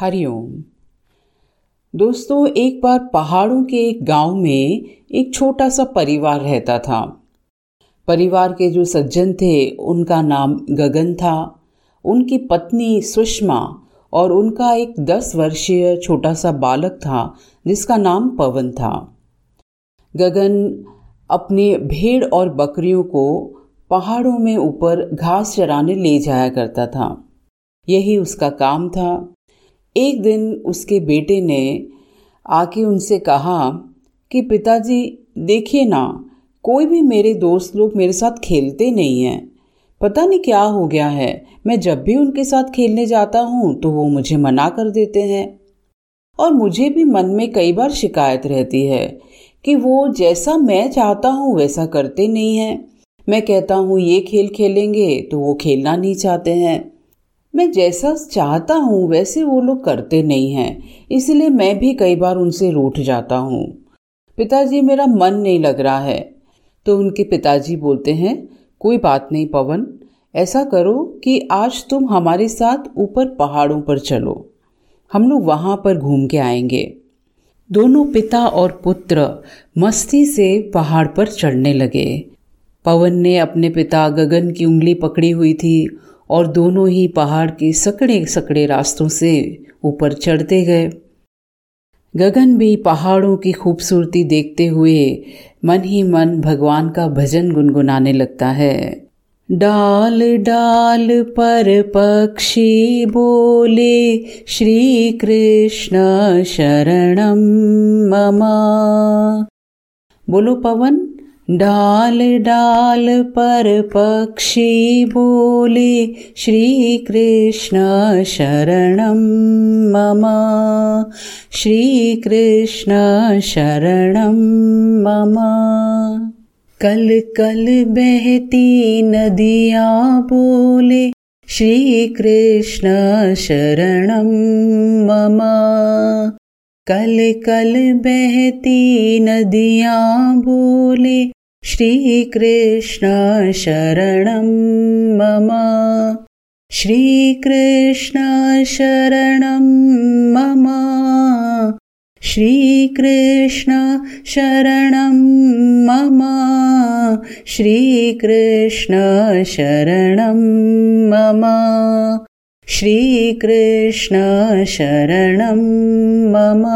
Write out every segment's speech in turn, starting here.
हरिओम। दोस्तों, एक बार पहाड़ों के एक गाँव में एक छोटा सा परिवार रहता था। परिवार के जो सज्जन थे, उनका नाम गगन था। उनकी पत्नी सुषमा और उनका एक दस वर्षीय छोटा सा बालक था, जिसका नाम पवन था। गगन अपने भेड़ और बकरियों को पहाड़ों में ऊपर घास चराने ले जाया करता था। यही उसका काम था। एक दिन उसके बेटे ने आके उनसे कहा कि पिताजी, देखिए ना, कोई भी मेरे दोस्त लोग मेरे साथ खेलते नहीं हैं। पता नहीं क्या हो गया है। मैं जब भी उनके साथ खेलने जाता हूँ तो वो मुझे मना कर देते हैं। और मुझे भी मन में कई बार शिकायत रहती है कि वो जैसा मैं चाहता हूँ, वैसा करते नहीं हैं। मैं कहता हूँ, ये खेल खेलेंगे तो वो खेलना नहीं चाहते हैं। मैं जैसा चाहता हूँ, वैसे वो लोग करते नहीं हैं। इसलिए मैं भी कई बार उनसे रूठ जाता हूँ। पिताजी, मेरा मन नहीं लग रहा है। तो उनके पिताजी बोलते हैं, कोई बात नहीं पवन, ऐसा करो कि आज तुम हमारे साथ ऊपर पहाड़ों पर चलो। हम लोग वहाँ पर घूम के आएँगे। दोनों पिता और पुत्र मस्ती से पहाड़ पर चढ़ने लगे। पवन ने अपने पिता गगन की उंगली पकड़ी हुई थी और दोनों ही पहाड़ के सकड़े सकड़े रास्तों से ऊपर चढ़ते गए। गगन भी पहाड़ों की खूबसूरती देखते हुए मन ही मन भगवान का भजन गुनगुनाने लगता है। डाल डाल, पर पक्षी बोले, श्री कृष्ण शरणम ममा। बोलो पवन। डाल डाल पर पक्षी बोले श्री कृष्ण शरणं मम। श्री कृष्ण शरणं मम। कल कल बहती नदियाँ बोले श्री कृष्ण शरणं मम। कल कल बहती नदियाँ बोले श्रीकृष्ण शरणं मम। श्रीकृष्ण शरणं मम। श्रीकृष्ण शरणं मम। श्रीकृष्ण शरणं मम। श्रीकृष्ण शरणं मम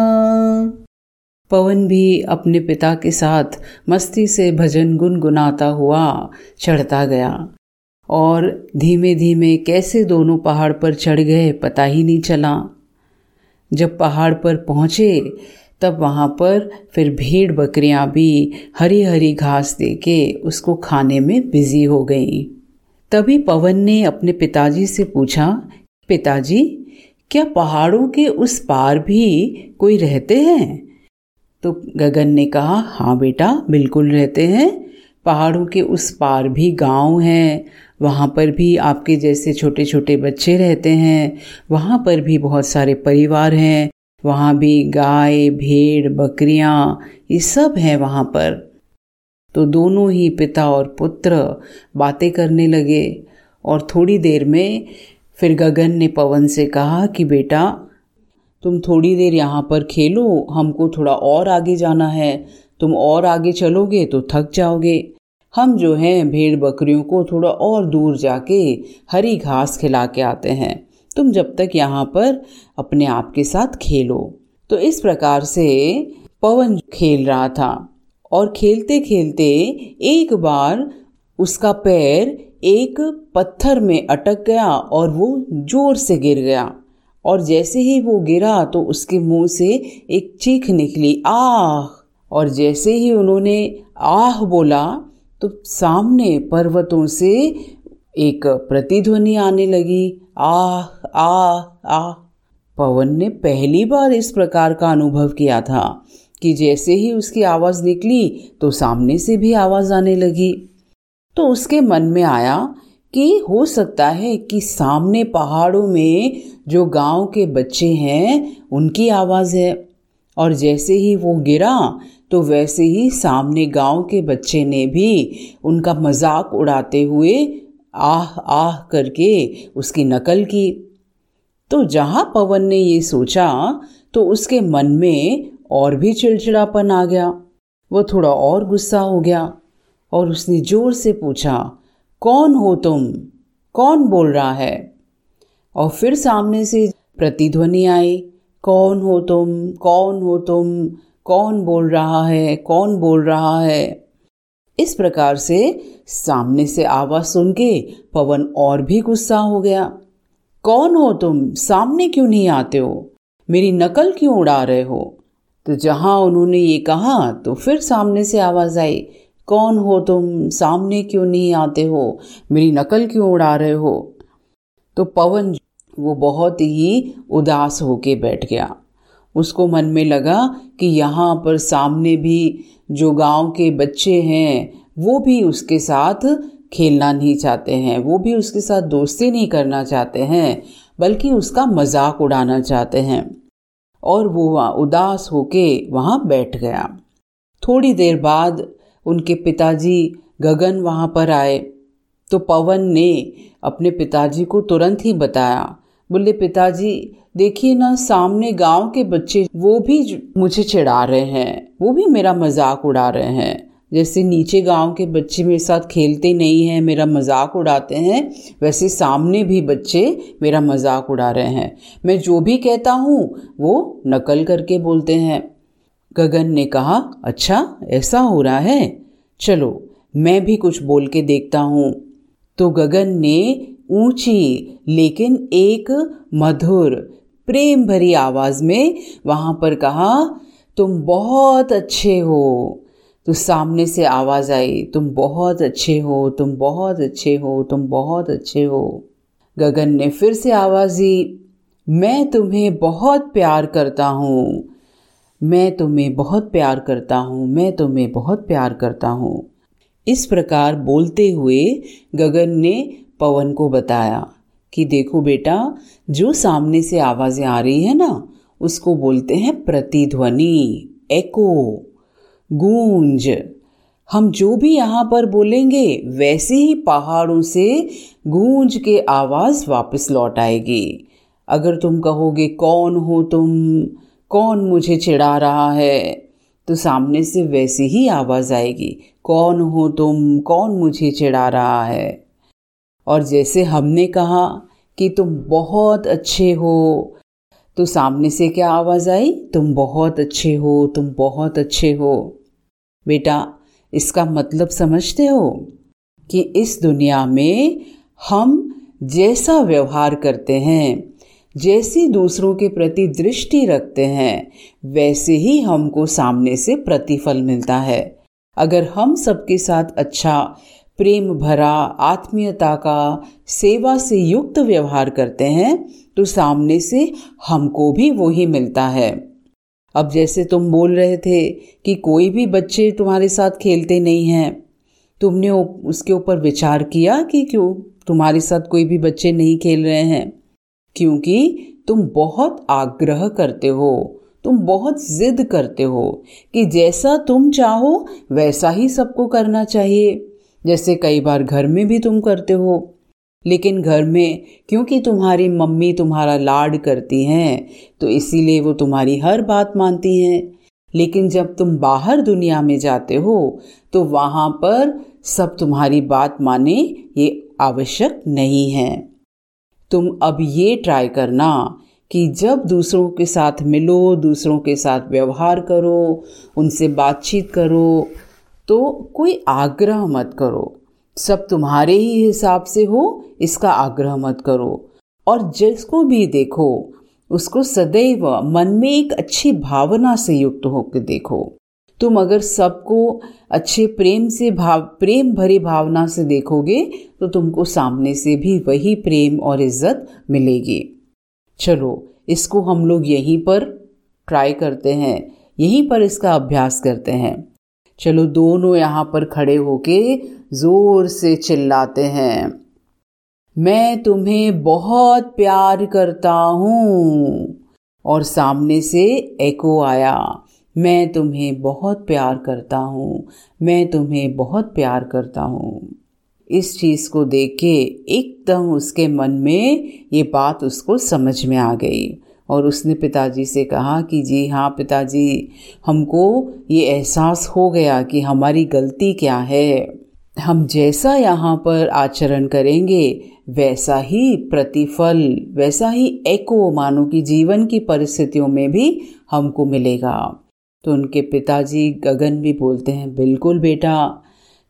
पवन भी अपने पिता के साथ मस्ती से भजन गुनगुनाता हुआ चढ़ता गया। और धीमे धीमे कैसे दोनों पहाड़ पर चढ़ गए पता ही नहीं चला। जब पहाड़ पर पहुँचे, तब वहाँ पर फिर भेड़ बकरियाँ भी हरी हरी घास दे के उसको खाने में बिज़ी हो गई। तभी पवन ने अपने पिताजी से पूछा, पिताजी, क्या पहाड़ों के उस पार भी कोई रहते हैं? तो गगन ने कहा हाँ बेटा, बिल्कुल रहते हैं। पहाड़ों के उस पार भी गाँव हैं। वहाँ पर भी आपके जैसे छोटे छोटे बच्चे रहते हैं। वहाँ पर भी बहुत सारे परिवार हैं। वहाँ भी गाय, भेड़, बकरियाँ, ये सब हैं वहाँ पर। तो दोनों ही पिता और पुत्र बातें करने लगे और थोड़ी देर में फिर गगन ने पवन से कहा कि, बेटा तुम थोड़ी देर यहाँ पर खेलो, हमको थोड़ा और आगे जाना है। तुम और आगे चलोगे तो थक जाओगे। हम जो हैं, भेड़ बकरियों को थोड़ा और दूर जाके हरी घास खिला के आते हैं। तुम जब तक यहाँ पर अपने आप के साथ खेलो। तो इस प्रकार से पवन खेल रहा था और खेलते खेलते एक बार उसका पैर एक पत्थर में अटक गया और वो ज़ोर से गिर गया। और जैसे ही वो गिरा तो उसके मुँह से एक चीख निकली, आह! और जैसे ही उन्होंने आह बोला तो सामने पर्वतों से एक प्रतिध्वनि आने लगी, आह आह आह! पवन ने पहली बार इस प्रकार का अनुभव किया था कि जैसे ही उसकी आवाज़ निकली तो सामने से भी आवाज़ आने लगी। तो उसके मन में आया कि हो सकता है कि सामने पहाड़ों में जो गाँव के बच्चे हैं, उनकी आवाज़ है। और जैसे ही वो गिरा तो वैसे ही सामने गाँव के बच्चे ने भी उनका मज़ाक उड़ाते हुए आह आह करके उसकी नकल की। तो जहाँ पवन ने ये सोचा तो उसके मन में और भी चिड़चिड़ापन आ गया। वो थोड़ा और गुस्सा हो गया और उसने ज़ोर से पूछा कौन हो तुम? कौन बोल रहा है? और फिर सामने से प्रतिध्वनि आई, कौन हो तुम? कौन हो तुम? कौन बोल रहा है? कौन बोल रहा है? इस प्रकार से सामने से आवाज़ सुन के पवन और भी गुस्सा हो गया। कौन हो तुम? सामने क्यों नहीं आते हो? मेरी नकल क्यों उड़ा रहे हो? तो जहाँ उन्होंने ये कहा तो फिर सामने से आवाज़ आई कौन हो तुम? सामने क्यों नहीं आते हो? मेरी नकल क्यों उड़ा रहे हो? तो पवन वो बहुत ही उदास होके बैठ गया। उसको मन में लगा कि यहाँ पर सामने भी जो गाँव के बच्चे हैं, वो भी उसके साथ खेलना नहीं चाहते हैं, वो भी उसके साथ दोस्ती नहीं करना चाहते हैं, बल्कि उसका मज़ाक उड़ाना चाहते हैं। और वो उदास होके वहाँ बैठ गया। थोड़ी देर बाद उनके पिताजी गगन वहाँ पर आए। तो पवन ने अपने पिताजी को तुरंत ही बताया। बोले, पिताजी, देखिए ना, सामने गाँव के बच्चे वो भी मुझे चिढ़ा रहे हैं। वो भी मेरा मज़ाक उड़ा रहे हैं। जैसे नीचे गाँव के बच्चे मेरे साथ खेलते नहीं हैं, मेरा मज़ाक उड़ाते हैं, वैसे सामने भी बच्चे मेरा मज़ाक उड़ा रहे हैं। मैं जो भी कहता हूँ, वो नकल करके बोलते हैं। गगन ने कहा अच्छा ऐसा हो रहा है? चलो, मैं भी कुछ बोल के देखता हूँ। तो गगन ने ऊँची, लेकिन एक मधुर, प्रेम भरी आवाज़ में वहाँ पर कहा, तुम बहुत अच्छे हो। तो सामने से आवाज़ आई, तुम बहुत अच्छे हो, तुम बहुत अच्छे हो, तुम बहुत अच्छे हो। गगन ने फिर से आवाज़ दी, मैं तुम्हें बहुत प्यार करता हूँ। मैं तुम्हें बहुत प्यार करता हूँ, मैं तुम्हें बहुत प्यार करता हूँ। इस प्रकार बोलते हुए गगन ने पवन को बताया कि देखो बेटा, जो सामने से आवाज़ें आ रही है ना, उसको बोलते हैं प्रतिध्वनि एको गूंज। हम जो भी यहाँ पर बोलेंगे, वैसे ही पहाड़ों से गूंज के आवाज़ वापस लौट आएगी। अगर तुम कहोगे, कौन हो तुम? कौन मुझे चिढ़ा रहा है? तो सामने से वैसी ही आवाज़ आएगी। कौन हो तुम? कौन मुझे चिढ़ा रहा है? और जैसे हमने कहा कि तुम बहुत अच्छे हो तो सामने से क्या आवाज़ आई? तुम बहुत अच्छे हो, तुम बहुत अच्छे हो। बेटा, इसका मतलब समझते हो कि इस दुनिया में हम जैसा व्यवहार करते हैं जैसी दूसरों के प्रति दृष्टि रखते हैं, वैसे ही हमको सामने से प्रतिफल मिलता है। अगर हम सबके साथ अच्छा प्रेम भरा, आत्मीयता का, सेवा से युक्त व्यवहार करते हैं तो सामने से हमको भी वही मिलता है। अब जैसे तुम बोल रहे थे कि कोई भी बच्चे तुम्हारे साथ खेलते नहीं हैं, तुमने उसके ऊपर विचार किया कि क्यों? तुम्हारे साथ कोई भी बच्चे नहीं खेल रहे हैं। क्योंकि तुम बहुत आग्रह करते हो, तुम बहुत जिद करते हो कि जैसा तुम चाहो वैसा ही सबको करना चाहिए। जैसे कई बार घर में भी तुम करते हो। लेकिन घर में क्योंकि तुम्हारी मम्मी तुम्हारा लाड करती हैं तो इसीलिए वो तुम्हारी हर बात मानती हैं। लेकिन जब तुम बाहर दुनिया में जाते हो तो वहाँ पर सब तुम्हारी बात माने ये आवश्यक नहीं है। तुम अब ये ट्राई करना कि जब दूसरों के साथ मिलो, दूसरों के साथ व्यवहार करो, उनसे बातचीत करो तो कोई आग्रह मत करो। सब तुम्हारे ही हिसाब से हो, इसका आग्रह मत करो। और जिसको भी देखो, उसको सदैव मन में एक अच्छी भावना से युक्त होकर देखो। तुम अगर सबको अच्छे प्रेम से भाव, प्रेम भरी भावना से देखोगे तो तुमको सामने से भी वही प्रेम और इज़्ज़त मिलेगी। चलो, इसको हम लोग यहीं पर ट्राई करते हैं। यहीं पर इसका अभ्यास करते हैं। चलो, दोनों यहाँ पर खड़े होके ज़ोर से चिल्लाते हैं। मैं तुम्हें बहुत प्यार करता हूँ। और सामने से एको आया। मैं तुम्हें बहुत प्यार करता हूँ, मैं तुम्हें बहुत प्यार करता हूँ। इस चीज़ को देख के एकदम उसके मन में ये बात उसको समझ में आ गई और उसने पिताजी से कहा कि जी हाँ पिताजी, हमको ये एहसास हो गया कि हमारी गलती क्या है। हम जैसा यहाँ पर आचरण करेंगे, वैसा ही प्रतिफल, वैसा ही एको मानो कि जीवन की परिस्थितियों में भी हमको मिलेगा। तो उनके पिताजी गगन भी बोलते हैं, बिल्कुल बेटा,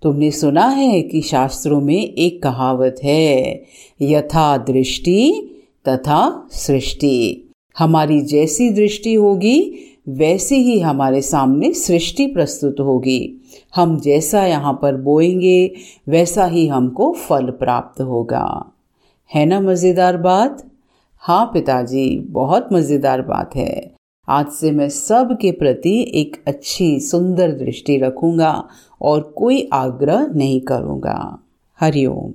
तुमने सुना है कि शास्त्रों में एक कहावत है, यथा दृष्टि तथा सृष्टि। हमारी जैसी दृष्टि होगी, वैसी ही हमारे सामने सृष्टि प्रस्तुत होगी। हम जैसा यहाँ पर बोएँगे, वैसा ही हमको फल प्राप्त होगा। है ना मज़ेदार बात? हाँ पिताजी, बहुत मज़ेदार बात है। आज से मैं सब के प्रति एक अच्छी, सुंदर दृष्टि रखूँगा और कोई आग्रह नहीं करूँगा। हरिओम